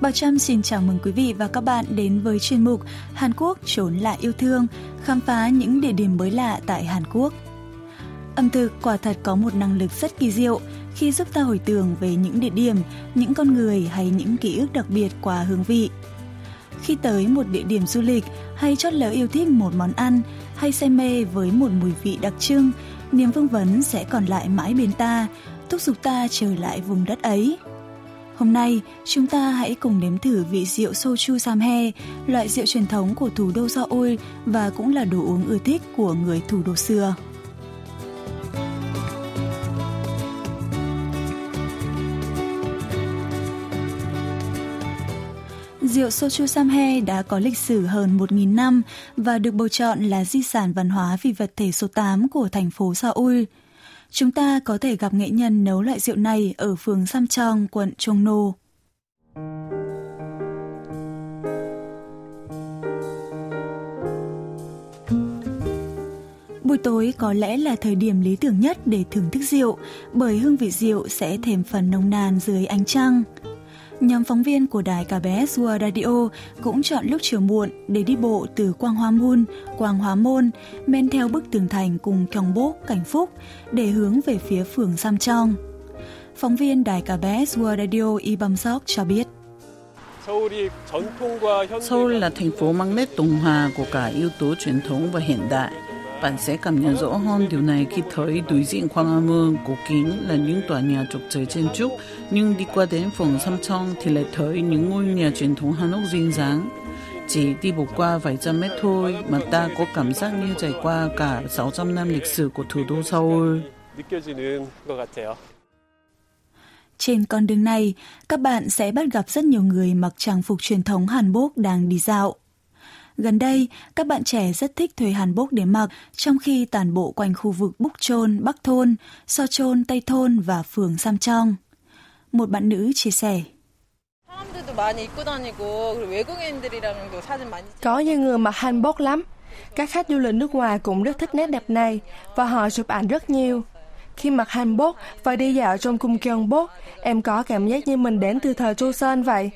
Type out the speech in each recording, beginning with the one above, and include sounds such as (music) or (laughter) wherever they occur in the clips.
Bảo Trâm xin chào mừng quý vị và các bạn đến với chuyên mục Hàn Quốc trốn lạ yêu thương, khám phá những địa điểm mới lạ tại Hàn Quốc. Ẩm thực quả thật có một năng lực rất kỳ diệu khi giúp ta hồi tưởng về những địa điểm, những con người hay những ký ức đặc biệt qua hương vị. Khi tới một địa điểm du lịch hay chót lỡ yêu thích một món ăn hay say mê với một mùi vị đặc trưng, niềm vương vấn sẽ còn lại mãi bên ta, thúc giục ta trở lại vùng đất ấy. Hôm nay, chúng ta hãy cùng nếm thử vị rượu soju samhe, loại rượu truyền thống của thủ đô Seoul và cũng là đồ uống ưa thích của người thủ đô xưa. Rượu Sochu Samhe đã có lịch sử hơn 1.000 năm và được bầu chọn là di sản văn hóa phi vật thể số 8 của thành phố Seoul. Chúng ta có thể gặp nghệ nhân nấu loại rượu này ở phường Sam Trong, quận Trung Nô. Buổi tối có lẽ là thời điểm lý tưởng nhất để thưởng thức rượu, bởi hương vị rượu sẽ thêm phần nồng nàn dưới ánh trăng. Nhóm phóng viên của đài KBS World Radio cũng chọn lúc chiều muộn để đi bộ từ Quang Hoa Môn, Quang Hóa Môn, men theo bức tường thành cùng Gyeongbok, Cảnh Phúc để hướng về phía phường Samcheong. Phóng viên đài KBS World Radio Y Bam Sok cho biết. Seoul là thành phố mang nét tùng hòa của cả yếu tố truyền thống và hiện đại. Bạn sẽ cảm nhận rõ hơn điều này khi thấy đối diện Gwanghwamun cổ kính là những tòa nhà trục trời trên trúc, nhưng đi qua đến phường Samcheong thì lại thấy những ngôi nhà truyền thống Hàn Quốc duyên dáng. Chỉ đi bộ qua vài trăm mét thôi mà ta có cảm giác như trải qua cả 600 năm lịch sử của thủ đô Seoul. Trên con đường này, các bạn sẽ bắt gặp rất nhiều người mặc trang phục truyền thống Hàn Quốc đang đi dạo. Gần đây, các bạn trẻ rất thích thuê hàn bốc để mặc, trong khi toàn bộ quanh khu vực Búc Trôn, Bắc Thôn, So Trôn, Tây Thôn và phường Sam Trong. Một bạn nữ chia sẻ. Có nhiều người mặc hanbok lắm. Các khách du lịch nước ngoài cũng rất thích nét đẹp này và họ chụp ảnh rất nhiều. Khi mặc hanbok và đi dạo trong cung Gyeongbok, em có cảm giác như mình đến từ thời Joseon vậy.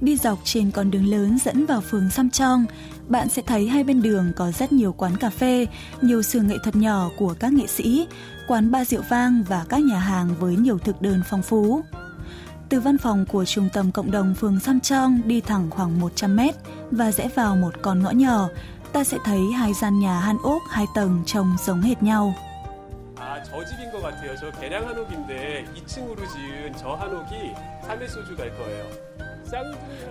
Đi dọc trên con đường lớn dẫn vào phường Samcheong, bạn sẽ thấy hai bên đường có rất nhiều quán cà phê, nhiều xưởng nghệ thuật nhỏ của các nghệ sĩ, quán bar rượu vang và các nhà hàng với nhiều thực đơn phong phú. Từ văn phòng của trung tâm cộng đồng phường Samcheong đi thẳng khoảng 100 mét và rẽ vào một con ngõ nhỏ, ta sẽ thấy hai gian nhà han ốc hai tầng trông giống hệt nhau. 아, 저 집인 것 같아요. 저 계량 한옥인데 2층으로 지은 저 한옥이 3회 소주 갈 거예요.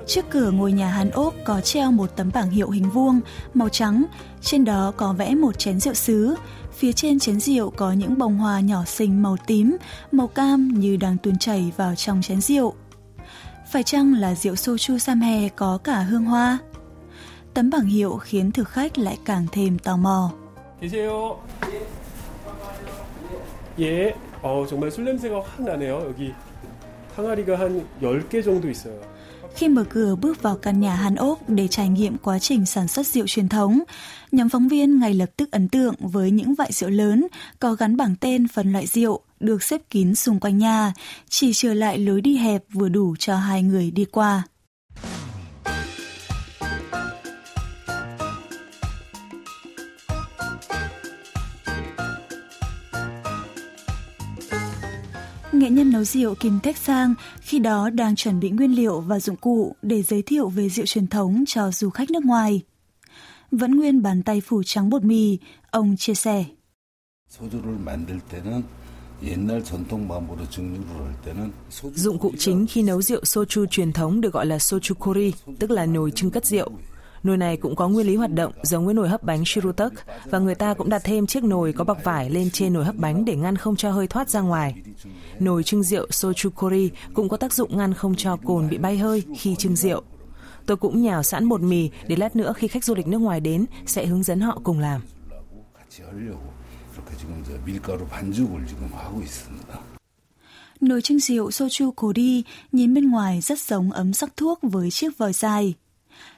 Trước cửa ngôi nhà Hàn Ốc có treo một tấm bảng hiệu hình vuông màu trắng, trên đó có vẽ một chén rượu sứ. Phía trên chén rượu có những bông hoa nhỏ xinh màu tím, màu cam như đang tuôn chảy vào trong chén rượu. Phải chăng là rượu soju samhe có cả hương hoa? Tấm bảng hiệu khiến thực khách lại càng thêm tò mò. 계세요. 예, 어, 정말 술 냄새가 확 나네요. 여기 항아리가 한 10개 정도 있어요. Khi mở cửa bước vào căn nhà Hàn Ốc để trải nghiệm quá trình sản xuất rượu truyền thống, nhóm phóng viên ngay lập tức ấn tượng với những vại rượu lớn có gắn bảng tên phần loại rượu được xếp kín xung quanh nhà, chỉ trở lại lối đi hẹp vừa đủ cho hai người đi qua. Nghệ nhân nấu rượu Kim Tech Sang khi đó đang chuẩn bị nguyên liệu và dụng cụ để giới thiệu về rượu truyền thống cho du khách nước ngoài. Vẫn nguyên bàn tay phủ trắng bột mì, ông chia sẻ. Dụng cụ chính khi nấu rượu soju truyền thống được gọi là sochukori, tức là nồi trưng cất rượu. Nồi này cũng có nguyên lý hoạt động giống với nồi hấp bánh shirutak và người ta cũng đặt thêm chiếc nồi có bọc vải lên trên nồi hấp bánh để ngăn không cho hơi thoát ra ngoài. Nồi trưng rượu sochukori cũng có tác dụng ngăn không cho cồn bị bay hơi khi trưng rượu. Tôi cũng nhào sẵn bột mì để lát nữa khi khách du lịch nước ngoài đến, sẽ hướng dẫn họ cùng làm. Nồi trưng rượu sochu Kori nhìn bên ngoài rất giống ấm sắc thuốc với chiếc vòi dài.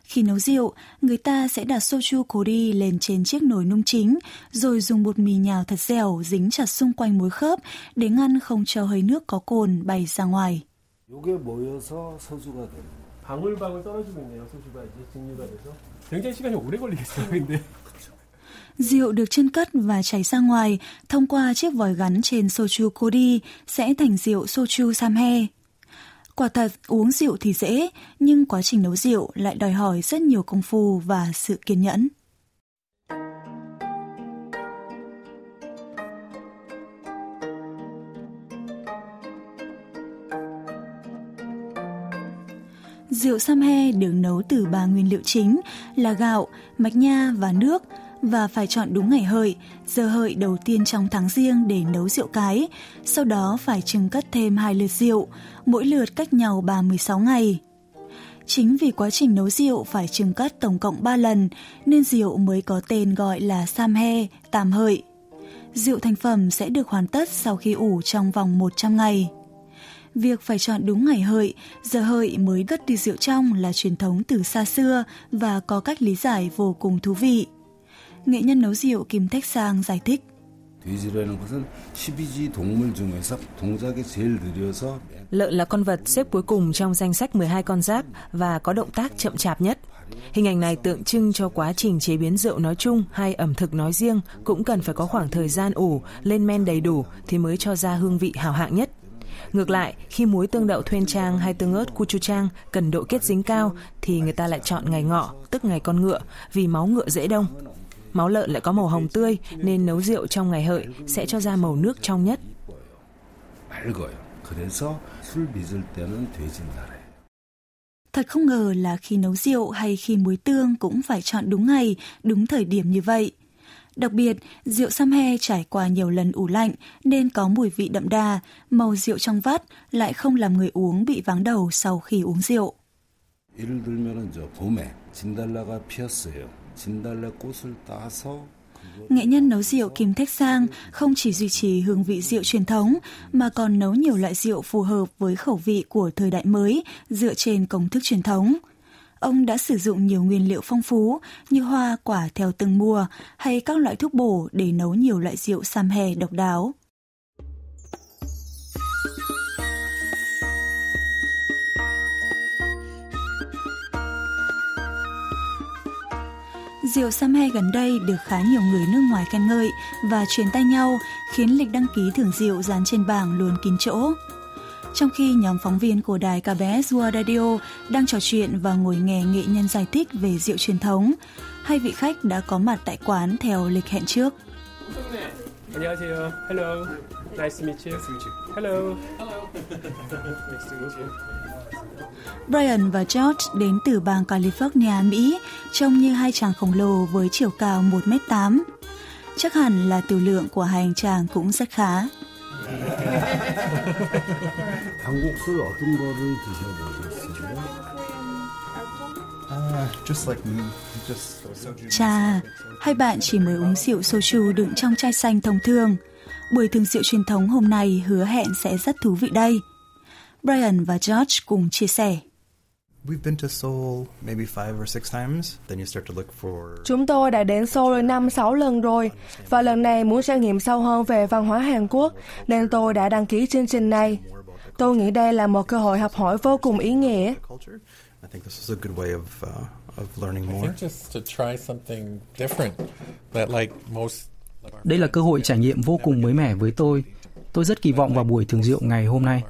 Khi nấu rượu, người ta sẽ đặt soju kori lên trên chiếc nồi nung chính, rồi dùng bột mì nhào thật dẻo dính chặt xung quanh mối khớp để ngăn không cho hơi nước có cồn bay ra ngoài. 요게 모여서 소주가 됩니다. 방울방울 떨어지고 있네요. 소주가 이제 증류가 돼서 굉장히 시간이 오래 걸리겠어요. 근데 Rượu được chân cất và chảy ra ngoài thông qua chiếc vòi gắn trên soju kori sẽ thành rượu soju samhe. Quả thật, uống rượu thì dễ, nhưng quá trình nấu rượu lại đòi hỏi rất nhiều công phu và sự kiên nhẫn. Rượu sam he được nấu từ ba nguyên liệu chính là gạo, mạch nha và nước và phải chọn đúng ngày hợi, giờ hợi đầu tiên trong tháng riêng để nấu rượu cái, sau đó phải trưng cất thêm hai lượt rượu, mỗi lượt cách nhau 36 ngày. Chính vì quá trình nấu rượu phải trưng cất tổng cộng 3 lần nên rượu mới có tên gọi là sam he tạm hợi. Rượu thành phẩm sẽ được hoàn tất sau khi ủ trong vòng 100 ngày. Việc phải chọn đúng ngày hợi, giờ hợi mới cất đi rượu trong là truyền thống từ xa xưa và có cách lý giải vô cùng thú vị. Nghệ nhân nấu rượu Kim Thách Sang giải thích. Lợn là con vật xếp cuối cùng trong danh sách 12 con giáp và có động tác chậm chạp nhất. Hình ảnh này tượng trưng cho quá trình chế biến rượu nói chung hay ẩm thực nói riêng cũng cần phải có khoảng thời gian ủ, lên men đầy đủ thì mới cho ra hương vị hào hạng nhất. Ngược lại, khi muối tương đậu thuyên trang hay tương ớt trang cần độ kết dính cao thì người ta lại chọn ngày ngọ, tức ngày con ngựa, vì máu ngựa dễ đông. Máu lợn lại có màu hồng tươi nên nấu rượu trong ngày hợi sẽ cho ra màu nước trong nhất. Thật không ngờ là khi nấu rượu hay khi muối tương cũng phải chọn đúng ngày, đúng thời điểm như vậy. Đặc biệt, rượu Samhe trải qua nhiều lần ủ lạnh nên có mùi vị đậm đà, màu rượu trong vắt lại không làm người uống bị váng đầu sau khi uống rượu. 예를 들면 저 봄에 진달래가 피었어요. Nghệ nhân nấu rượu Kim Thách Sang không chỉ duy trì hương vị rượu truyền thống mà còn nấu nhiều loại rượu phù hợp với khẩu vị của thời đại mới dựa trên công thức truyền thống. Ông đã sử dụng nhiều nguyên liệu phong phú như hoa quả theo từng mùa hay các loại thuốc bổ để nấu nhiều loại rượu sam hè độc đáo. Rượu Samay gần đây được khá nhiều người nước ngoài khen ngợi và truyền tay nhau, khiến lịch đăng ký thưởng rượu dán trên bảng luôn kín chỗ. Trong khi nhóm phóng viên của đài KBS World Radio đang trò chuyện và ngồi nghe nghệ nhân giải thích về rượu truyền thống, hai vị khách đã có mặt tại quán theo lịch hẹn trước. Hello. Nice to meet you. Hello. Hello. (laughs) nice to meet you. Brian và George đến từ bang California, Mỹ, trông như hai chàng khổng lồ với chiều cao 1m8. Chắc hẳn là tiểu lượng của hai anh chàng cũng rất khá. (laughs) 한국술 어떤 거를 드셔보셨어요? Chà, hai bạn chỉ mới uống rượu soju đựng trong chai xanh thông thường. Buổi thường rượu truyền thống hôm nay hứa hẹn sẽ rất thú vị đây. Brian và George cùng chia sẻ. Chúng tôi đã đến Seoul 5-6 lần rồi và lần này muốn trải nghiệm sâu hơn về văn hóa Hàn Quốc nên tôi đã đăng ký chương trình này. Tôi nghĩ đây là một cơ hội học hỏi vô cùng ý nghĩa. Đây là cơ hội trải nghiệm vô cùng mới mẻ với tôi. Tôi rất kỳ vọng vào buổi thường rượu ngày hôm nay.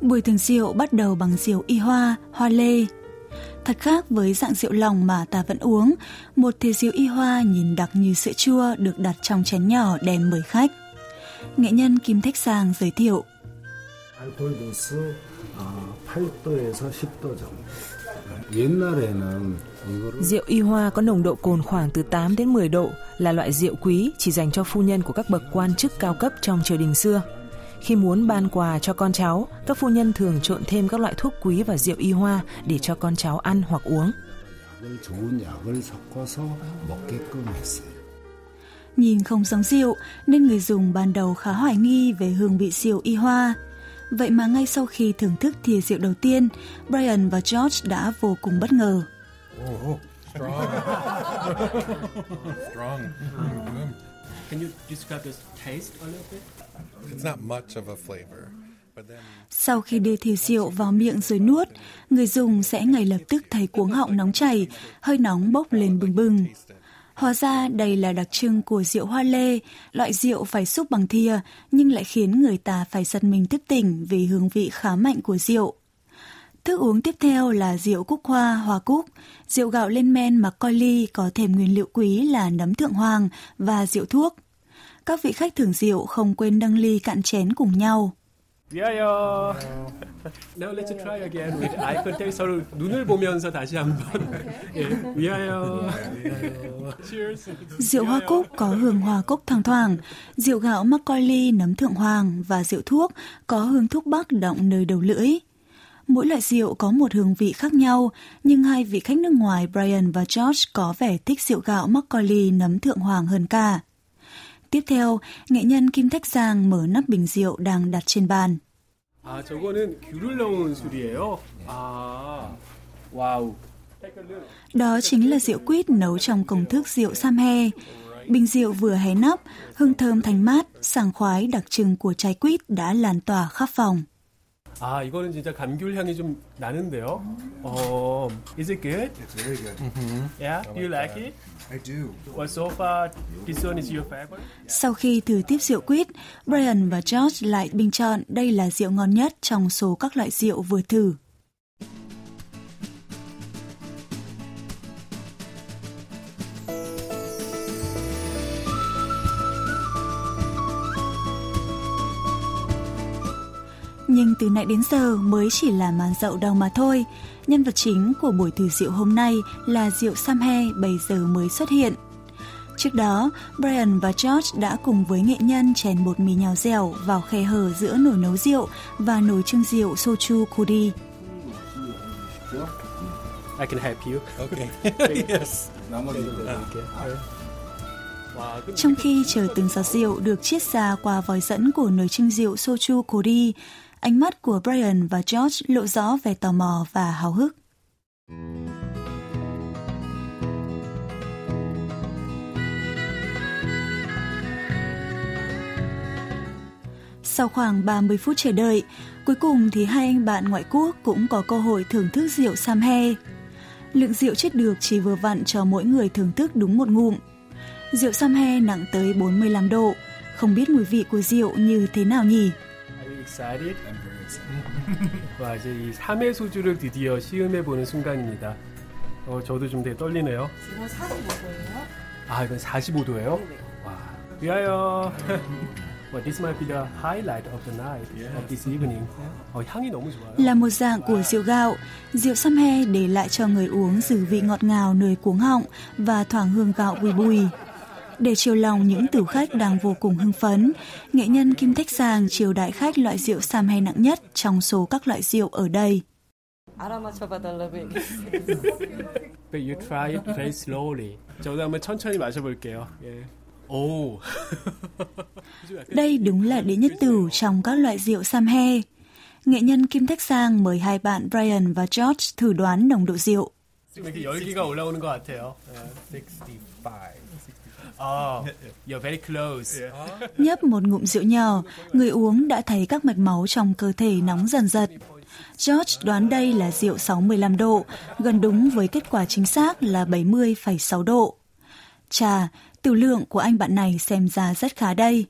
Buổi thường rượu bắt đầu bằng rượu y hoa, hoa lê. Thật khác với dạng rượu lòng mà ta vẫn uống, một thìa rượu y hoa nhìn đặc như sữa chua được đặt trong chén nhỏ đem mời khách. Nghệ nhân Kim Thách Sang giới thiệu. 알코올 도수 8도에서 10도 정도. 옛날에는 Rượu y hoa có nồng độ cồn khoảng từ 8 đến 10 độ là loại rượu quý chỉ dành cho phu nhân của các bậc quan chức cao cấp trong triều đình xưa. Khi muốn ban quà cho con cháu, các phu nhân thường trộn thêm các loại thuốc quý và rượu y hoa để cho con cháu ăn hoặc uống. 좋은 약을 섞어서 먹게끔 했어요. Nhìn không giống rượu nên người dùng ban đầu khá hoài nghi về hương vị rượu y hoa. Vậy mà ngay sau khi thưởng thức thìa rượu đầu tiên, Brian và George đã vô cùng bất ngờ. Oh, strong. strong. Can you describe the taste a little bit? It's not much of a flavor. Sau khi đưa thìa rượu vào miệng rồi nuốt, người dùng sẽ ngay lập tức thấy cuống họng nóng chảy, hơi nóng bốc lên bừng bừng. Hóa ra đây là đặc trưng của rượu hoa lê, loại rượu phải xúc bằng thìa nhưng lại khiến người ta phải giật mình thức tỉnh vì hương vị khá mạnh của rượu. Thức uống tiếp theo là rượu cúc hoa, hoa cúc, rượu gạo lên men mà coi ly có thêm nguyên liệu quý là nấm thượng hoàng và rượu thuốc. Các vị khách thưởng rượu không quên nâng ly cạn chén cùng nhau. 위하여. Now let's try again with eye contact. 서로 눈을 보면서 다시 한번. 예, 위하여. Cheers. Rượu hoa cúc có hương hoa cúc thoang thoảng, rượu gạo Macaulay nấm thượng hoàng và rượu thuốc có hương thuốc bắc động nơi đầu lưỡi. Mỗi loại rượu có một hương vị khác nhau, nhưng hai vị khách nước ngoài Brian và George có vẻ thích rượu gạo Macaulay nấm thượng hoàng hơn cả. Tiếp theo, nghệ nhân Kim Thách Giang mở nắp bình rượu đang đặt trên bàn. 아, 저거는 귤을 넣은 술이에요. 아, 와우. Đó chính là rượu quýt nấu trong công thức rượu Samhe. Bình rượu vừa hé nắp, hương thơm thanh mát, sảng khoái đặc trưng của trái quýt đã lan tỏa khắp phòng. 아, 이거는 진짜 감귤 향이 좀 나는데요. 어, is it good? It's very good. Yeah, do you like it? I do. Well, so far, this one is your favorite? Sau khi thử tiếp rượu quýt, Brian và George lại bình chọn đây là rượu ngon nhất trong số các loại rượu vừa thử. nhưng từ nãy đến giờ mới chỉ là màn dậu đầu mà thôi. Nhân vật chính của buổi thử rượu hôm nay là rượu Sam He bây giờ mới xuất hiện. Trước đó, Brian và George đã cùng với nghệ nhân chèn bột mì nhào dẻo vào khe hở giữa nồi nấu rượu và nồi trưng rượu Sochu Kuri. I can help you. Okay. (laughs) yes. Trong khi chờ từng giọt rượu được chiết ra qua vòi dẫn của nồi trưng rượu Sochu Kuri, ánh mắt của Brian và George lộ rõ về tò mò và háo hức. Sau khoảng 30 phút chờ đợi, cuối cùng thì hai anh bạn ngoại quốc cũng có cơ hội thưởng thức rượu Samhe. Lượng rượu chết được chỉ vừa vặn cho mỗi người thưởng thức đúng một ngụm. Rượu Samhe nặng tới 45 độ, không biết mùi vị của rượu như thế nào nhỉ? Are you excited? I'm very excited. 와, 이제 이 3회 소주를 드디어 시음해 보는 순간입니다. 어, 저도 좀 되게 떨리네요. 지금 45도예요? 아, 이건 45도예요? 와, 위하여. well, this might be the highlight of the night of this evening. 어, 향이 너무 좋아요. Là một dạng của rượu gạo, rượu Samhe để lại cho người uống dư vị ngọt ngào nơi cuống họng và thoảng hương gạo bùi bùi. Để chiều lòng những tử khách đang vô cùng hưng phấn, nghệ nhân Kim Thách Giang chiều đại khách loại rượu Samhe nặng nhất trong số các loại rượu ở đây. (laughs) 알아맞혀봐달라고 얘기했어요. But you try it very slowly. 저도 한번 천천히 마셔볼게요. 예. 오. Đây (laughs) đúng là đĩa nhất tử trong các loại rượu Samhe. Nghệ nhân Kim Thách Giang mời hai bạn Brian và George thử đoán nồng độ rượu. 지금 이렇게 열기가 올라오는 것 같아요. 예. 65. 어, you're very close. Nhấp một ngụm rượu nhỏ, người uống đã thấy các mạch máu trong cơ thể nóng dần dật. George đoán đây là rượu 65 độ, gần đúng với kết quả chính xác là 70,6 độ. Chà, tiểu lượng của anh bạn này xem ra rất khá đây.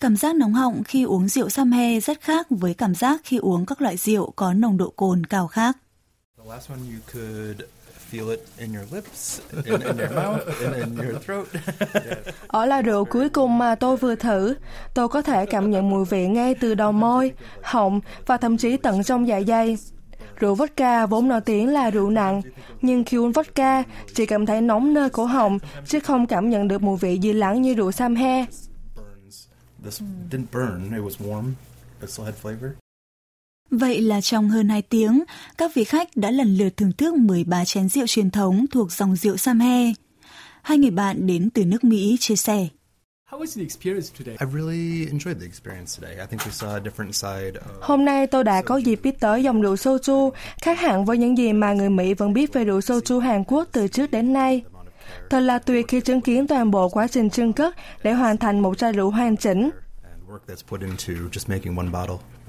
Cảm giác nóng họng khi uống rượu Samhe rất khác với cảm giác khi uống các loại rượu có nồng độ cồn cao khác. The last one you could feel it in your lips, in, in your mouth, and in your throat. (laughs) Ở là rượu cuối cùng mà tôi vừa thử, tôi có thể cảm nhận mùi vị ngay từ đầu môi, họng và thậm chí tận trong dạ dày. Rượu vodka vốn nổi tiếng là rượu nặng, nhưng khi uống vodka chỉ cảm thấy nóng nơi cổ họng, chứ không cảm nhận được mùi vị dịu lắng như rượu Samhe. Burns. This didn't burn, it was warm, but still had flavor. Vậy là trong hơn 2 tiếng, các vị khách đã lần lượt thưởng thức 13 chén rượu truyền thống thuộc dòng rượu Samhe. Hai người bạn đến từ nước Mỹ chia sẻ. How was the experience today? I really enjoyed the experience today. I think we saw a different side of Hôm nay tôi đã có dịp biết tới dòng rượu soju, khác hẳn với những gì mà người Mỹ vẫn biết về rượu soju Hàn Quốc từ trước đến nay. Thật là tuyệt khi chứng kiến toàn bộ quá trình trưng cất để hoàn thành một chai rượu hoàn chỉnh.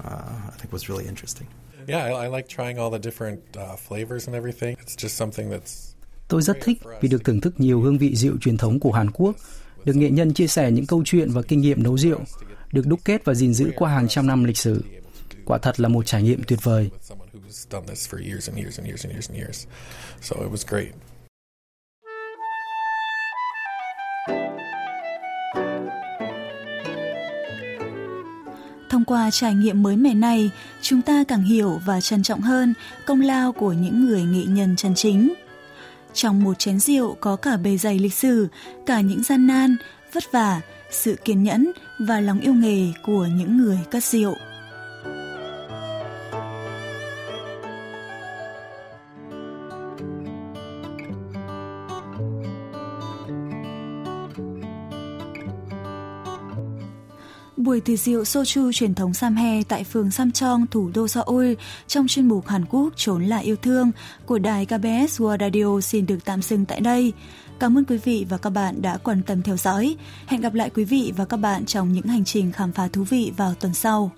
Uh, I think was really interesting. Yeah, I, I like trying all the different uh, flavors and everything. It's just something that's Tôi rất thích vì được thưởng thức nhiều hương vị rượu truyền thống của Hàn Quốc, được nghệ nhân chia sẻ những câu chuyện và kinh nghiệm nấu rượu, được đúc kết và gìn giữ qua hàng trăm năm lịch sử. Quả thật là một trải nghiệm tuyệt vời. Thông qua trải nghiệm mới mẻ này, chúng ta càng hiểu và trân trọng hơn công lao của những người nghệ nhân chân chính. Trong một chén rượu có cả bề dày lịch sử, cả những gian nan, vất vả, sự kiên nhẫn và lòng yêu nghề của những người cất rượu. Buổi tiệc rượu soju truyền thống Samhae tại phường Samcheong, thủ đô Seoul trong chuyên mục Hàn Quốc trốn là yêu thương của đài KBS World Radio xin được tạm dừng tại đây. Cảm ơn quý vị và các bạn đã quan tâm theo dõi. Hẹn gặp lại quý vị và các bạn trong những hành trình khám phá thú vị vào tuần sau.